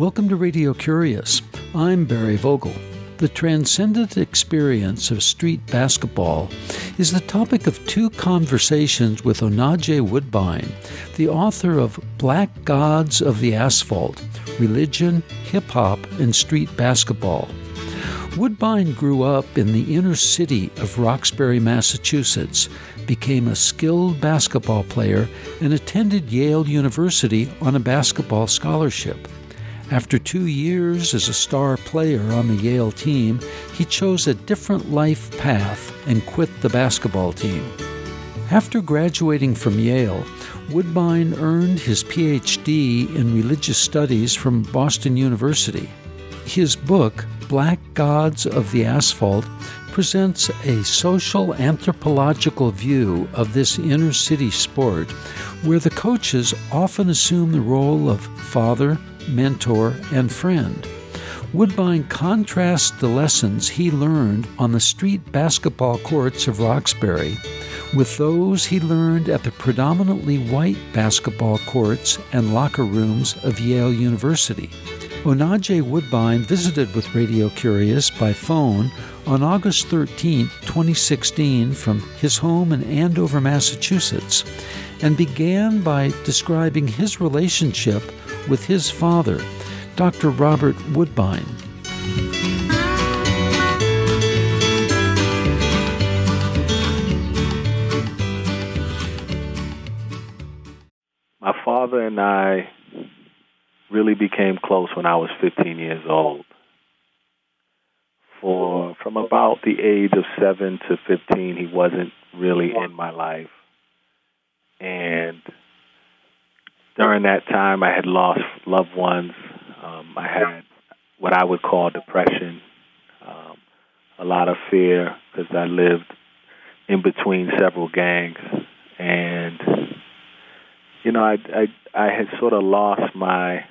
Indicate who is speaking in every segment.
Speaker 1: Welcome to Radio Curious. I'm Barry Vogel. The transcendent experience of street basketball is the topic of two conversations with Onaje Woodbine, the author of Black Gods of the Asphalt Religion, Hip Hop, and Street Basketball. Woodbine grew up in the inner city of Roxbury, Massachusetts, became a skilled basketball player, and attended Yale University on a basketball scholarship. After two years as a star player on the Yale team, he chose a different life path and quit the basketball team. After graduating from Yale, Woodbine earned his PhD in religious studies from Boston University. His book, Black Gods of the Asphalt, presents a social anthropological view of this inner city sport where the coaches often assume the role of father, mentor, and friend. Woodbine contrasts the lessons he learned on the street basketball courts of Roxbury with those he learned at the predominantly white basketball courts and locker rooms of Yale University. Onaje Woodbine visited with Radio Curious by phone on August 13, 2016, from his home in Andover, Massachusetts, and began by describing his relationship with his father, Dr. Robert Woodbine.
Speaker 2: My father and I really became close when I was 15 years old. For from about the age of 7 to 15, he wasn't really in my life. And during that time, I had lost loved ones. Um, I had what I would call depression, um, a lot of fear because I lived in between several gangs, and you know, I I I had sort of lost my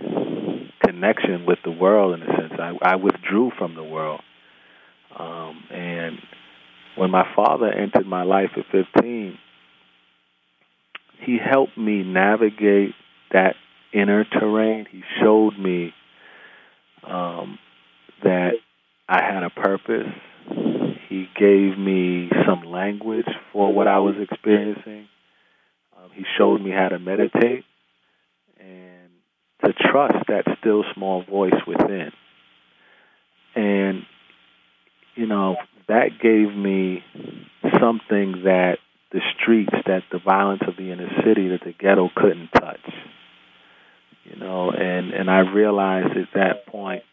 Speaker 2: connection with the world in a sense. I, I withdrew from the world, um, and when my father entered my life at 15, he helped me navigate that inner terrain. He showed me um, that I had a purpose. He gave me some language for what I was experiencing. Um, he showed me how to meditate and to trust that still small voice within. And, you know, that gave me something that the streets, that the violence of the inner city, that the ghetto couldn't touch you know, and and I realized at that point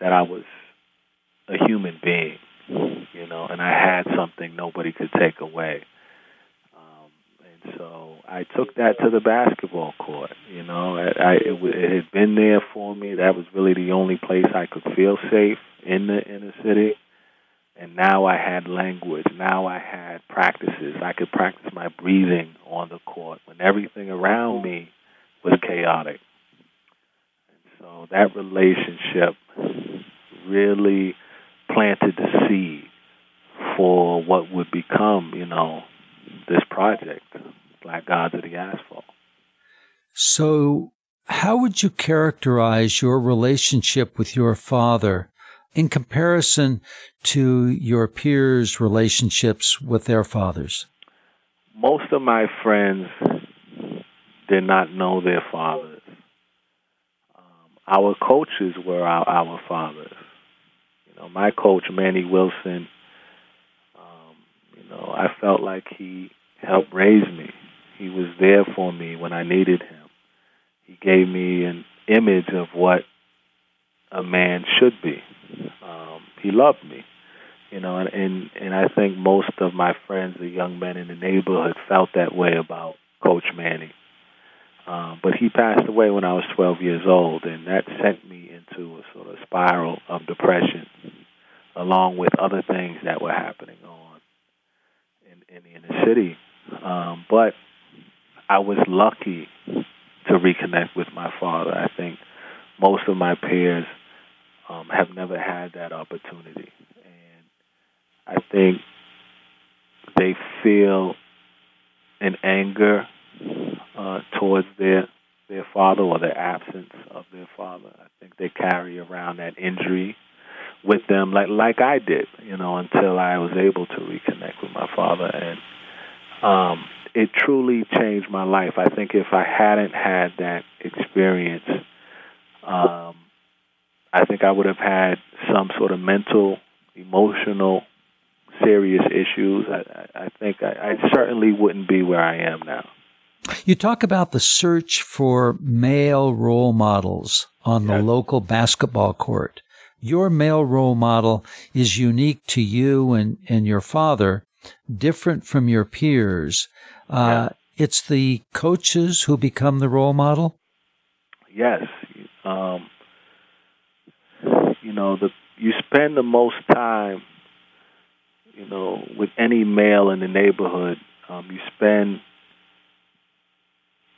Speaker 2: that I was a human being, you know, and I had something nobody could take away. Um, and so I took that to the basketball court. You know, I, I it, it had been there for me. That was really the only place I could feel safe in the inner city. And now I had language. Now I had practices. I could practice my breathing on the court when everything around me was chaotic. And so that relationship really planted the seed for what would become, you know, this project, Black Gods of the Asphalt.
Speaker 1: So, how would you characterize your relationship with your father in comparison to your peers' relationships with their fathers?
Speaker 2: Most of my friends did not know their fathers. Um, our coaches were our, our fathers. You know, my coach Manny Wilson. Um, you know, I felt like he helped raise me. He was there for me when I needed him. He gave me an image of what a man should be. Um, he loved me, you know, and, and and I think most of my friends, the young men in the neighborhood, felt that way about Coach Manny. Um, but he passed away when I was 12 years old, and that sent me into a sort of spiral of depression, along with other things that were happening on in, in the inner city. Um, but I was lucky to reconnect with my father. I think most of my peers um, have never had that opportunity, and I think they feel an anger uh, towards their their father or the absence of their father. I think they carry around that injury with them, like like I did, you know, until I was able to reconnect with my father, and um, it truly changed my life. I think if I hadn't had that experience, um, I think I would have had some sort of mental, emotional, serious issues. I, I think I, I certainly wouldn't be where I am now.
Speaker 1: You talk about the search for male role models on the local basketball court. Your male role model is unique to you and, and your father, different from your peers. Uh, It's the coaches who become the role model?
Speaker 2: Yes. Um, you know, the you spend the most time, you know, with any male in the neighborhood. Um, you spend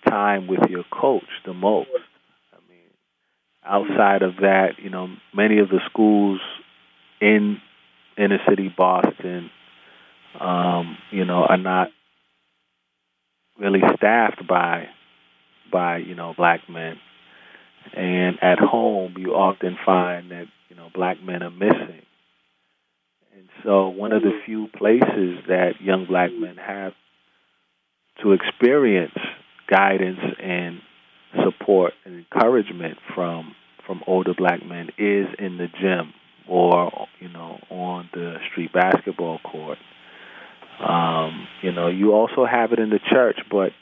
Speaker 2: time with your coach the most. I mean, outside of that, you know, many of the schools in inner city Boston, um, you know, are not really staffed by by you know black men. And at home, you often find that you know black men are missing. And so, one of the few places that young black men have to experience guidance and support and encouragement from from older black men is in the gym or you know on the street basketball court. Um, you know, you also have it in the church, but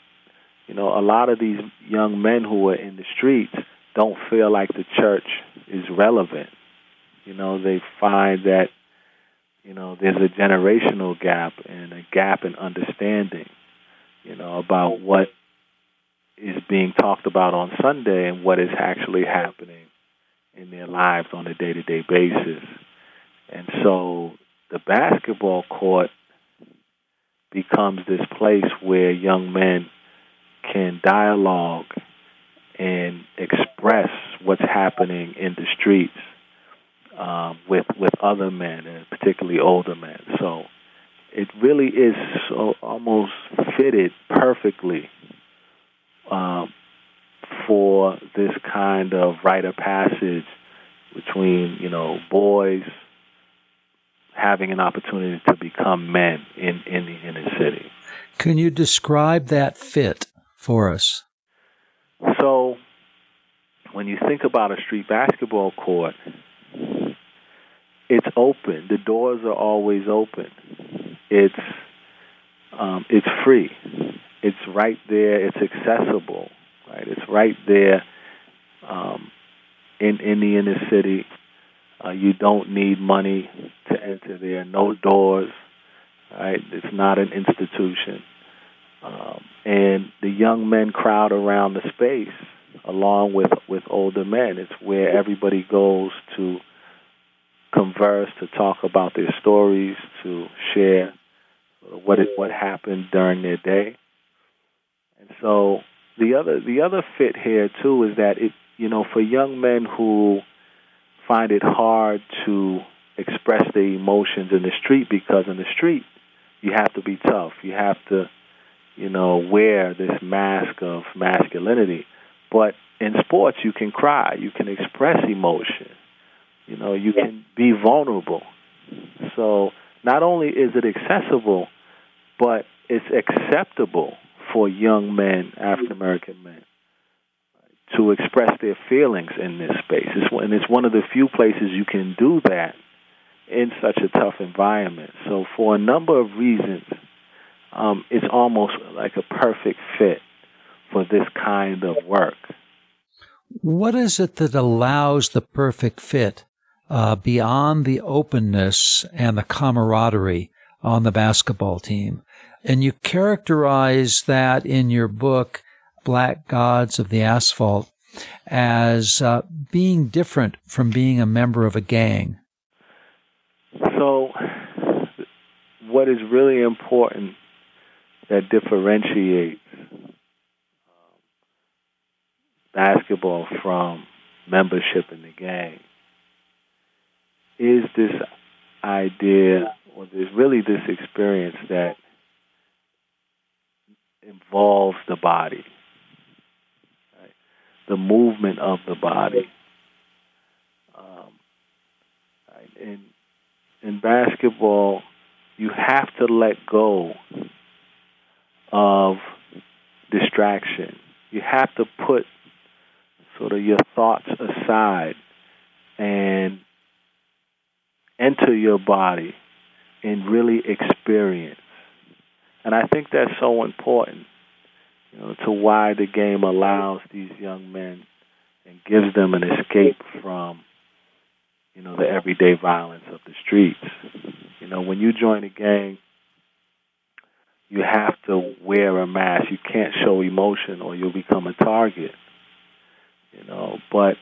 Speaker 2: you know, a lot of these young men who are in the streets don't feel like the church is relevant. You know, they find that you know there's a generational gap and a gap in understanding. You know about what is being talked about on Sunday and what is actually happening in their lives on a day to day basis. And so the basketball court becomes this place where young men can dialogue and express what's happening in the streets um, with with other men and particularly older men. So it really is so almost fitted perfectly um, for this kind of rite of passage between you know boys having an opportunity to become men in in the inner city.
Speaker 1: Can you describe that fit for us?
Speaker 2: So, when you think about a street basketball court, it's open. The doors are always open. It's um, it's free. It's right there. It's accessible. Right. It's right there um, in in the inner city. Uh, you don't need money to enter there. No doors. Right. It's not an institution. Um, and the young men crowd around the space along with with older men. It's where everybody goes to converse, to talk about their stories, to share what it, what happened during their day. So the other the other fit here too is that it you know for young men who find it hard to express their emotions in the street because in the street you have to be tough. You have to you know wear this mask of masculinity. But in sports you can cry, you can express emotion. You know, you can be vulnerable. So not only is it accessible, but it's acceptable for young men, African American men, to express their feelings in this space. It's, and it's one of the few places you can do that in such a tough environment. So, for a number of reasons, um, it's almost like a perfect fit for this kind of work.
Speaker 1: What is it that allows the perfect fit uh, beyond the openness and the camaraderie on the basketball team? And you characterize that in your book, Black Gods of the Asphalt, as uh, being different from being a member of a gang.
Speaker 2: So, what is really important that differentiates um, basketball from membership in the gang is this idea, or there's really this experience that involves the body. Right? the movement of the body. Um, in in basketball, you have to let go of distraction. You have to put sort of your thoughts aside and enter your body and really experience. And I think that's so important, you know, to why the game allows these young men and gives them an escape from, you know, the everyday violence of the streets. You know, when you join a gang, you have to wear a mask. You can't show emotion or you'll become a target. You know, but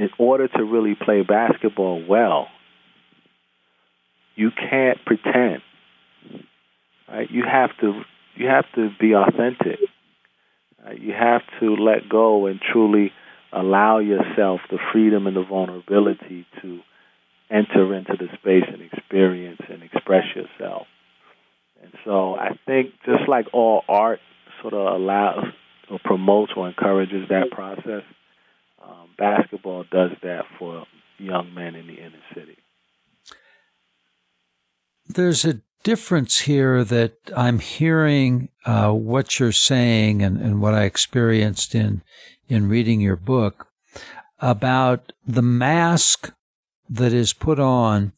Speaker 2: in order to really play basketball well, you can't pretend. Right? You have to you have to be authentic. Right? You have to let go and truly allow yourself the freedom and the vulnerability to enter into the space and experience and express yourself. And so I think just like all art sort of allows or promotes or encourages that process, um, basketball does that for young men in the inner city.
Speaker 1: There's a difference here that I'm hearing uh, what you're saying and, and what I experienced in in reading your book about the mask that is put on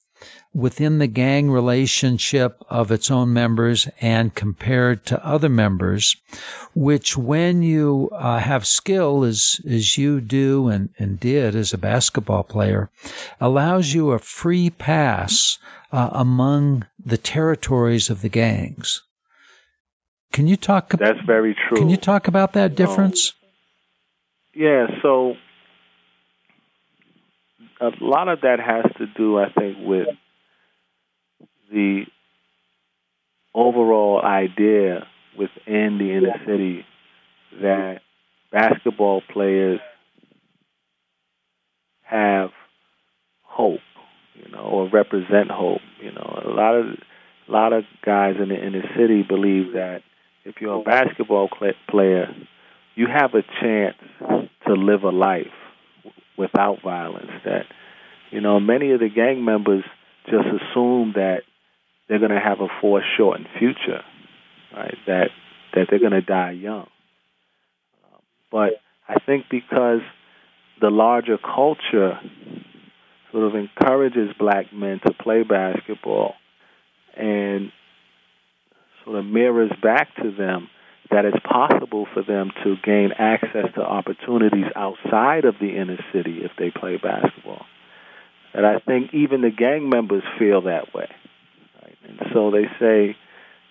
Speaker 1: within the gang relationship of its own members and compared to other members, which when you uh, have skill as, as you do and, and did as a basketball player, allows you a free pass uh, among the territories of the gangs. Can you talk?
Speaker 2: That's very true.
Speaker 1: Can you talk about that difference? Um,
Speaker 2: yeah. So a lot of that has to do, I think, with the overall idea within the inner city that basketball players have hope, you know, or represent hope. You know, a lot of a lot of guys in the inner city believe that if you're a basketball player, you have a chance to live a life without violence. That you know, many of the gang members just assume that they're going to have a foreshortened future, right? That that they're going to die young. But I think because the larger culture sort of encourages black men to play basketball and sort of mirrors back to them that it's possible for them to gain access to opportunities outside of the inner city if they play basketball. And I think even the gang members feel that way. And so they say,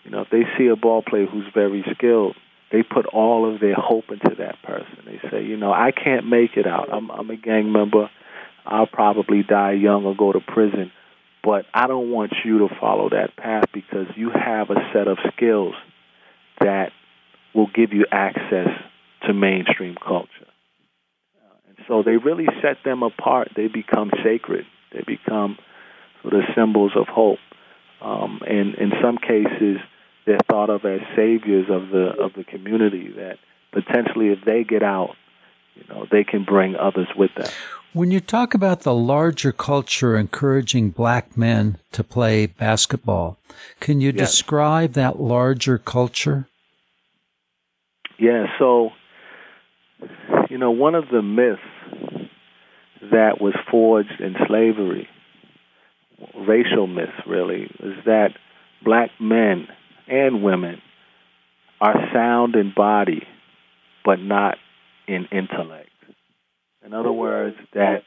Speaker 2: you know, if they see a ball player who's very skilled, they put all of their hope into that person. They say, you know, I can't make it out. I'm I'm a gang member. I'll probably die young or go to prison, but I don't want you to follow that path because you have a set of skills that will give you access to mainstream culture. And so they really set them apart. They become sacred. They become sort of symbols of hope. Um, and in some cases, they're thought of as saviors of the of the community. That potentially, if they get out, you know, they can bring others with them.
Speaker 1: When you talk about the larger culture encouraging black men to play basketball, can you yes. describe that larger culture?
Speaker 2: Yeah, so you know, one of the myths that was forged in slavery racial myth, really, is that black men and women are sound in body, but not in intellect. In other words, that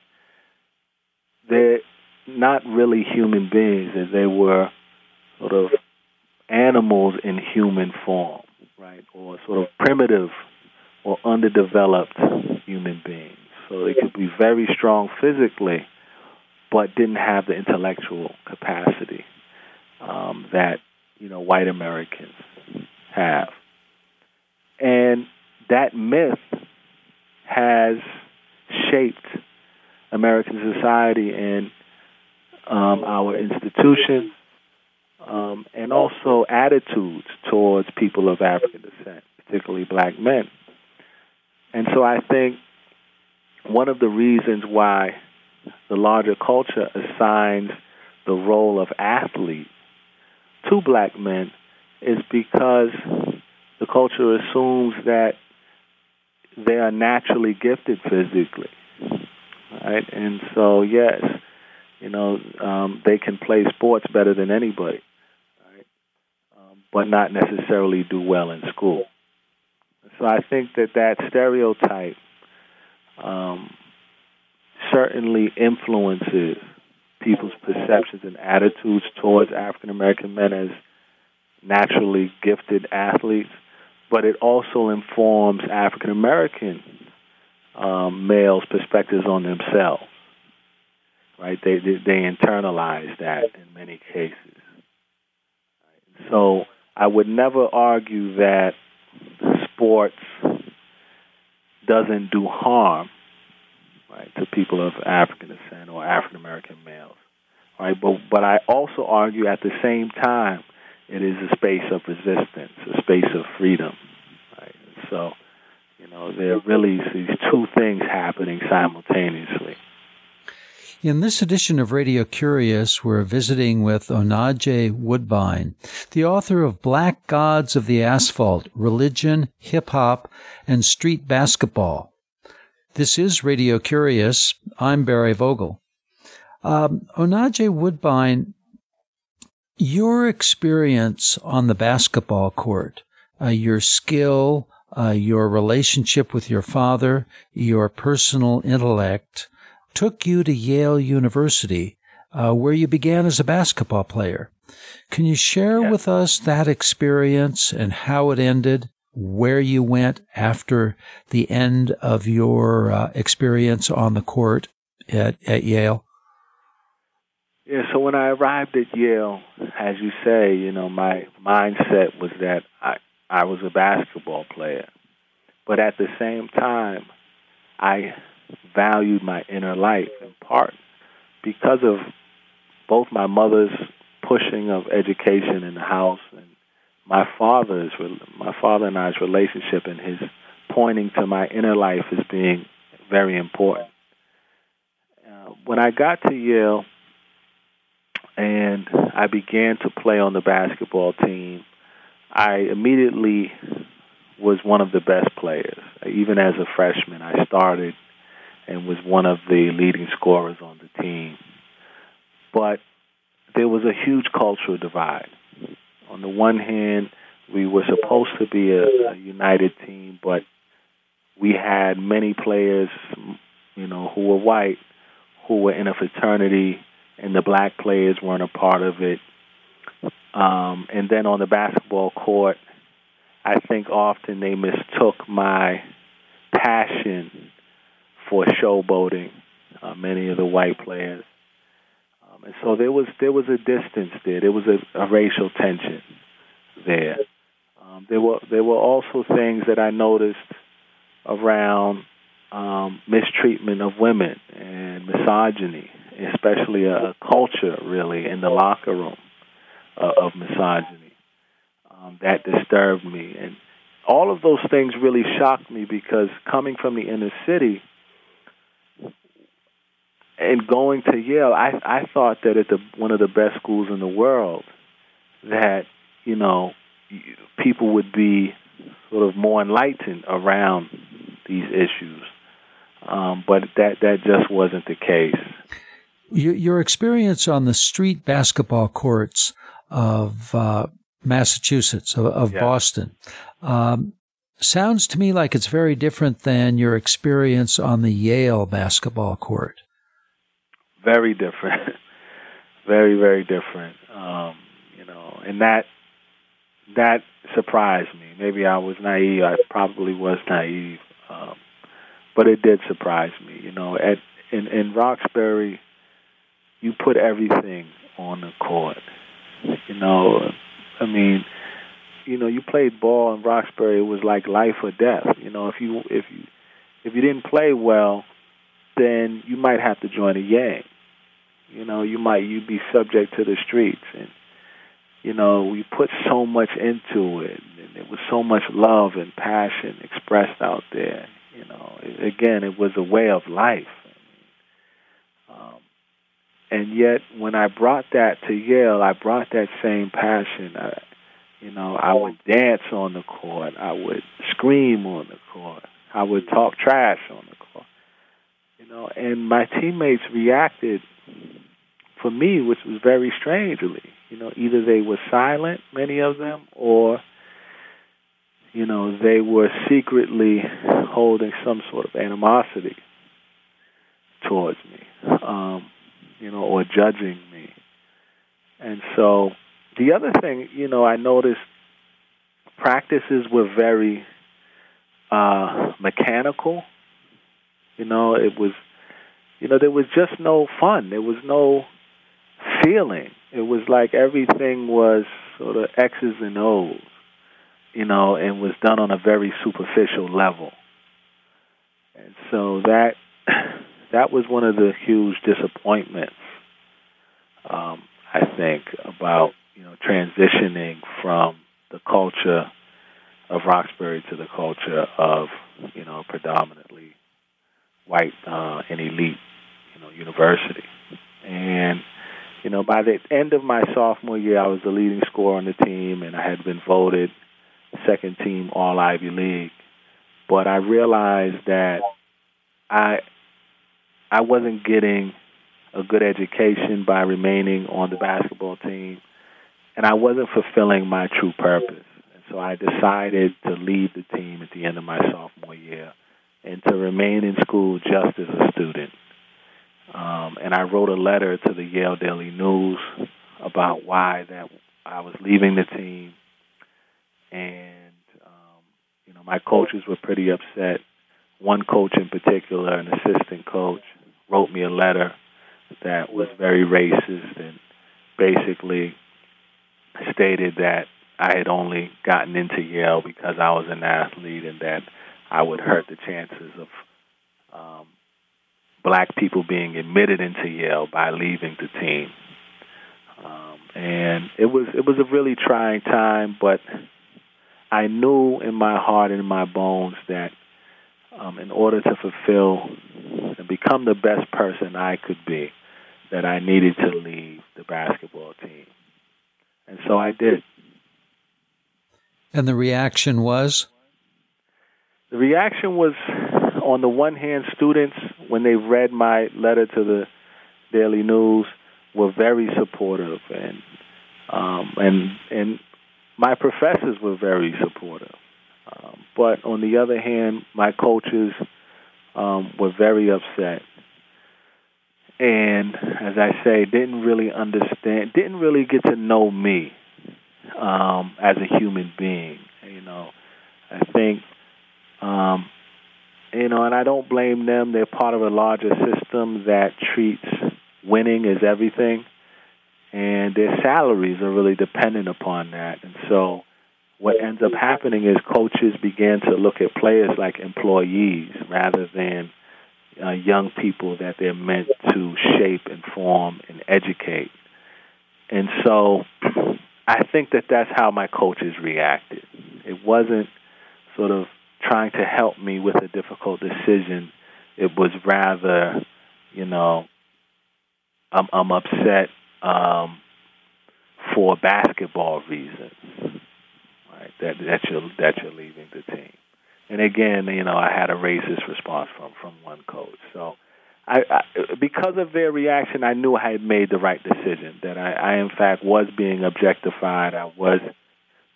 Speaker 2: they're not really human beings, that they were sort of animals in human form, right? Or sort of primitive or underdeveloped human beings. So they could be very strong physically, but didn't have the intellectual capacity um, that you know white Americans have, and that myth has shaped American society and um, our institutions, um, and also attitudes towards people of African descent, particularly black men. And so I think one of the reasons why the larger culture assigns the role of athlete to black men is because the culture assumes that they are naturally gifted physically, right? And so, yes, you know, um, they can play sports better than anybody, right? Um, but not necessarily do well in school. So I think that that stereotype um, certainly influences people's perceptions and attitudes towards African American men as naturally gifted athletes, but it also informs African American um, males' perspectives on themselves. Right? They, they they internalize that in many cases. So I would never argue that sports doesn't do harm right, to people of African descent or African American males. Right? But but I also argue at the same time it is a space of resistance, a space of freedom. Right? So, you know, there are really these two things happening simultaneously.
Speaker 1: In this edition of Radio Curious, we're visiting with Onaje Woodbine, the author of Black Gods of the Asphalt, Religion, Hip Hop, and Street Basketball. This is Radio Curious. I'm Barry Vogel. Um, Onaje Woodbine, your experience on the basketball court, uh, your skill, uh, your relationship with your father, your personal intellect, took you to Yale University, uh, where you began as a basketball player. Can you share with us that experience and how it ended, where you went after the end of your uh, experience on the court at, at Yale?
Speaker 2: Yeah, so when I arrived at Yale, as you say, you know, my mindset was that I I was a basketball player. But at the same time, I valued my inner life in part because of both my mother's pushing of education in the house and my father's my father and I's relationship and his pointing to my inner life as being very important. Uh, when I got to Yale and I began to play on the basketball team, I immediately was one of the best players. Even as a freshman, I started and was one of the leading scorers on the team. But there was a huge cultural divide. On the one hand, we were supposed to be a, a united team, but we had many players, you know, who were white, who were in a fraternity, and the black players weren't a part of it. Um, and then on the basketball court, I think often they mistook my passion for showboating. Uh, many of the white players, um, and so there was there was a distance there. There was a, a racial tension there. Um, there were there were also things that I noticed around um, mistreatment of women and misogyny, especially a, a culture really in the locker room uh, of misogyny um, that disturbed me, and all of those things really shocked me because coming from the inner city and going to Yale, I I thought that at the one of the best schools in the world, that you know people would be sort of more enlightened around these issues, um, but that that just wasn't the case.
Speaker 1: Your, your experience on the street basketball courts of uh, Massachusetts, of, of yeah. Boston, um, sounds to me like it's very different than your experience on the Yale basketball court
Speaker 2: very different, very very different. Um, you know, and that that surprised me. Maybe I was naive. I probably was naive, um, but it did surprise me. You know, at in in Roxbury, you put everything on the court. You know, I mean, you know, you played ball in Roxbury. It was like life or death. You know, if you if you if you didn't play well, then you might have to join a gang. You know, you might you be subject to the streets, and you know we put so much into it, and there was so much love and passion expressed out there. You know, again, it was a way of life. Um, and yet, when I brought that to Yale, I brought that same passion. I, you know, I would dance on the court. I would scream on the court. I would talk trash on the know, and my teammates reacted for me, which was very strangely. You know, either they were silent, many of them, or you know, they were secretly holding some sort of animosity towards me, um, you know, or judging me. And so the other thing, you know, I noticed practices were very uh, mechanical. You know, it was, you know, there was just no fun. There was no feeling. It was like everything was sort of X's and O's, you know, and was done on a very superficial level. And so that that was one of the huge disappointments, um, I think, about you know transitioning from the culture of Roxbury to the culture of you know predominantly white uh, and elite know university, and you know by the end of my sophomore year, I was the leading scorer on the team, and I had been voted second team All Ivy League. But I realized that I I wasn't getting a good education by remaining on the basketball team, and I wasn't fulfilling my true purpose. And so I decided to leave the team at the end of my sophomore year and to remain in school just as a student. Um, and I wrote a letter to the Yale Daily News about why that I was leaving the team, and um, you know my coaches were pretty upset. One coach in particular, an assistant coach, wrote me a letter that was very racist and basically stated that I had only gotten into Yale because I was an athlete and that I would hurt the chances of um, black people being admitted into Yale by leaving the team. Um, and it was it was a really trying time, but I knew in my heart and in my bones that um, in order to fulfill and become the best person I could be, that I needed to leave the basketball team. And so I did.
Speaker 1: And the reaction was?
Speaker 2: The reaction was, on the one hand, students, when they read my letter to the Daily News, were very supportive, and um, and and my professors were very supportive. Um, but on the other hand, my coaches um, were very upset. And as I say, didn't really understand, didn't really get to know me um, as a human being. You know, I think, um, you know, and I don't blame them. They're part of a larger system that treats winning as everything, and their salaries are really dependent upon that. And so, what ends up happening is coaches begin to look at players like employees rather than uh, young people that they're meant to shape and form and educate. And so I think that that's how my coaches reacted. It wasn't sort of trying to help me with a difficult decision. It was rather, you know, I'm, I'm upset um, for basketball reasons right? That that you're that you're leaving the team. And again, you know, I had a racist response from from one coach. So, I, I because of their reaction, I knew I had made the right decision. That I, I in fact was being objectified. I was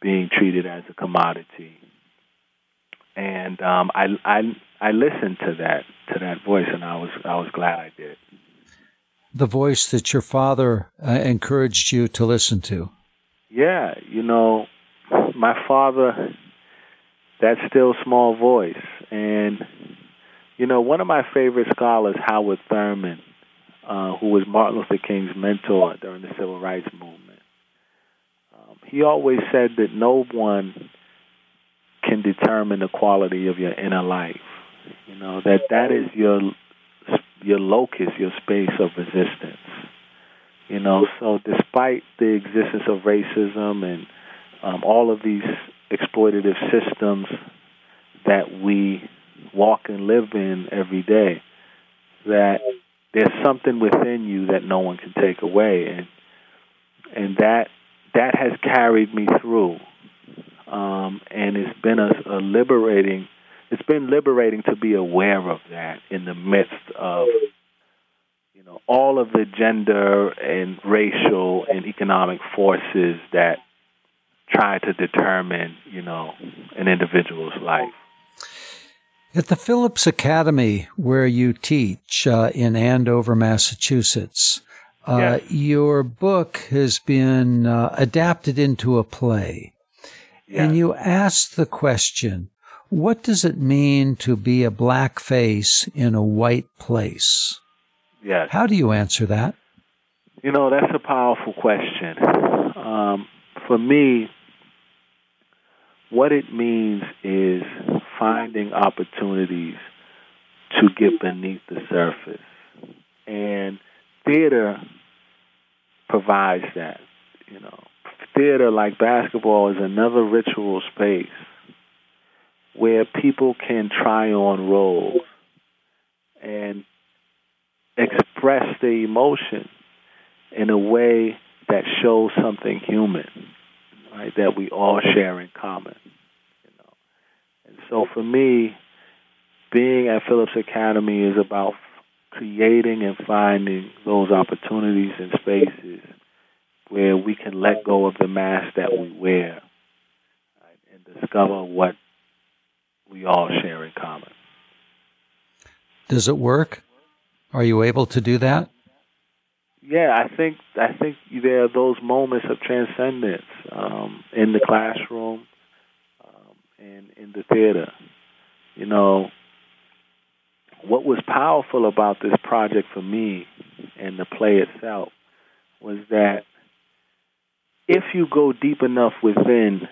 Speaker 2: being treated as a commodity. And um, I I I listened to that to that voice, and I was I was glad I did.
Speaker 1: The voice that your father uh, encouraged you to listen to.
Speaker 2: Yeah, you know, my father, that still small voice. And, you know, one of my favorite scholars, Howard Thurman, uh, who was Martin Luther King's mentor during the Civil Rights Movement, um, he always said that no one determine the quality of your inner life. You know, that that is your your locus, your space of resistance. You know, so despite the existence of racism and um, all of these exploitative systems that we walk and live in every day. That there's something within you that no one can take away, and and that that has carried me through, um, and it's been a, a liberating. It's been liberating to be aware of that in the midst of you know all of the gender and racial and economic forces that try to determine you know an individual's life.
Speaker 1: At the Phillips Academy, where you teach uh, in Andover, Massachusetts, uh, yes. your book has been uh, adapted into a play. And you ask the question what does it mean to be a black face in a white place?
Speaker 2: Yes.
Speaker 1: How do you answer that?
Speaker 2: You know, that's a powerful question. Um, for me, what it means is finding opportunities to get beneath the surface. And theater provides that. You know, theater, like basketball, is another ritual space where people can try on roles and express their emotion in a way that shows something human, right? That we all share in common. And so for me, being at Phillips Academy is about creating and finding those opportunities and spaces where we can let go of the mask that we wear right, and discover what we all share in common.
Speaker 1: Does it work? Are you able to do that?
Speaker 2: Yeah, I think I think there are those moments of transcendence um, in the classroom and in the theater. You know, what was powerful about this project for me and the play itself was that if you go deep enough within,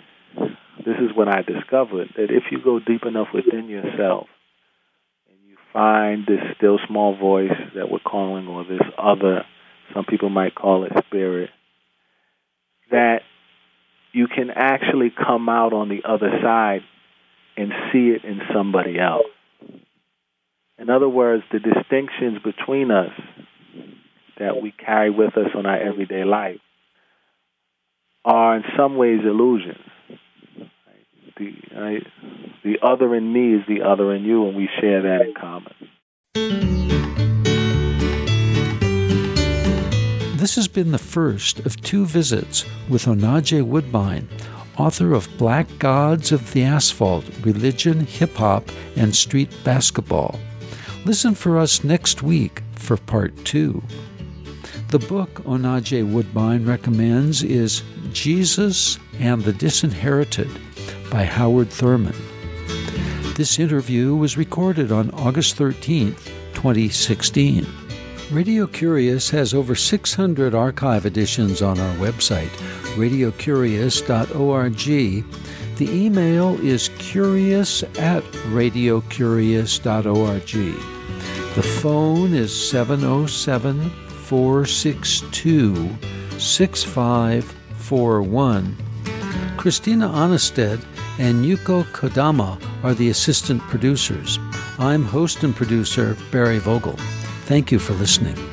Speaker 2: this is what I discovered that if you go deep enough within yourself and you find this still small voice that we're calling, or this other, some people might call it spirit, that you can actually come out on the other side and see it in somebody else. In other words, the distinctions between us that we carry with us on our everyday life are in some ways illusions. The, the other in me is the other in you, and we share that in common.
Speaker 1: This has been the first of two visits with Onaje Woodbine, author of Black Gods of the Asphalt Religion, Hip Hop, and Street Basketball. Listen for us next week for part two. The book Onaje Woodbine recommends is Jesus and the Disinherited by Howard Thurman. This interview was recorded on August 13, 2016. Radio Curious has over 600 archive editions on our website, radiocurious.org. The email is curious at radiocurious.org. The phone is 707 462 6541. Christina Aanestad and Yuko Kodama are the assistant producers. I'm host and producer Barry Vogel. Thank you for listening.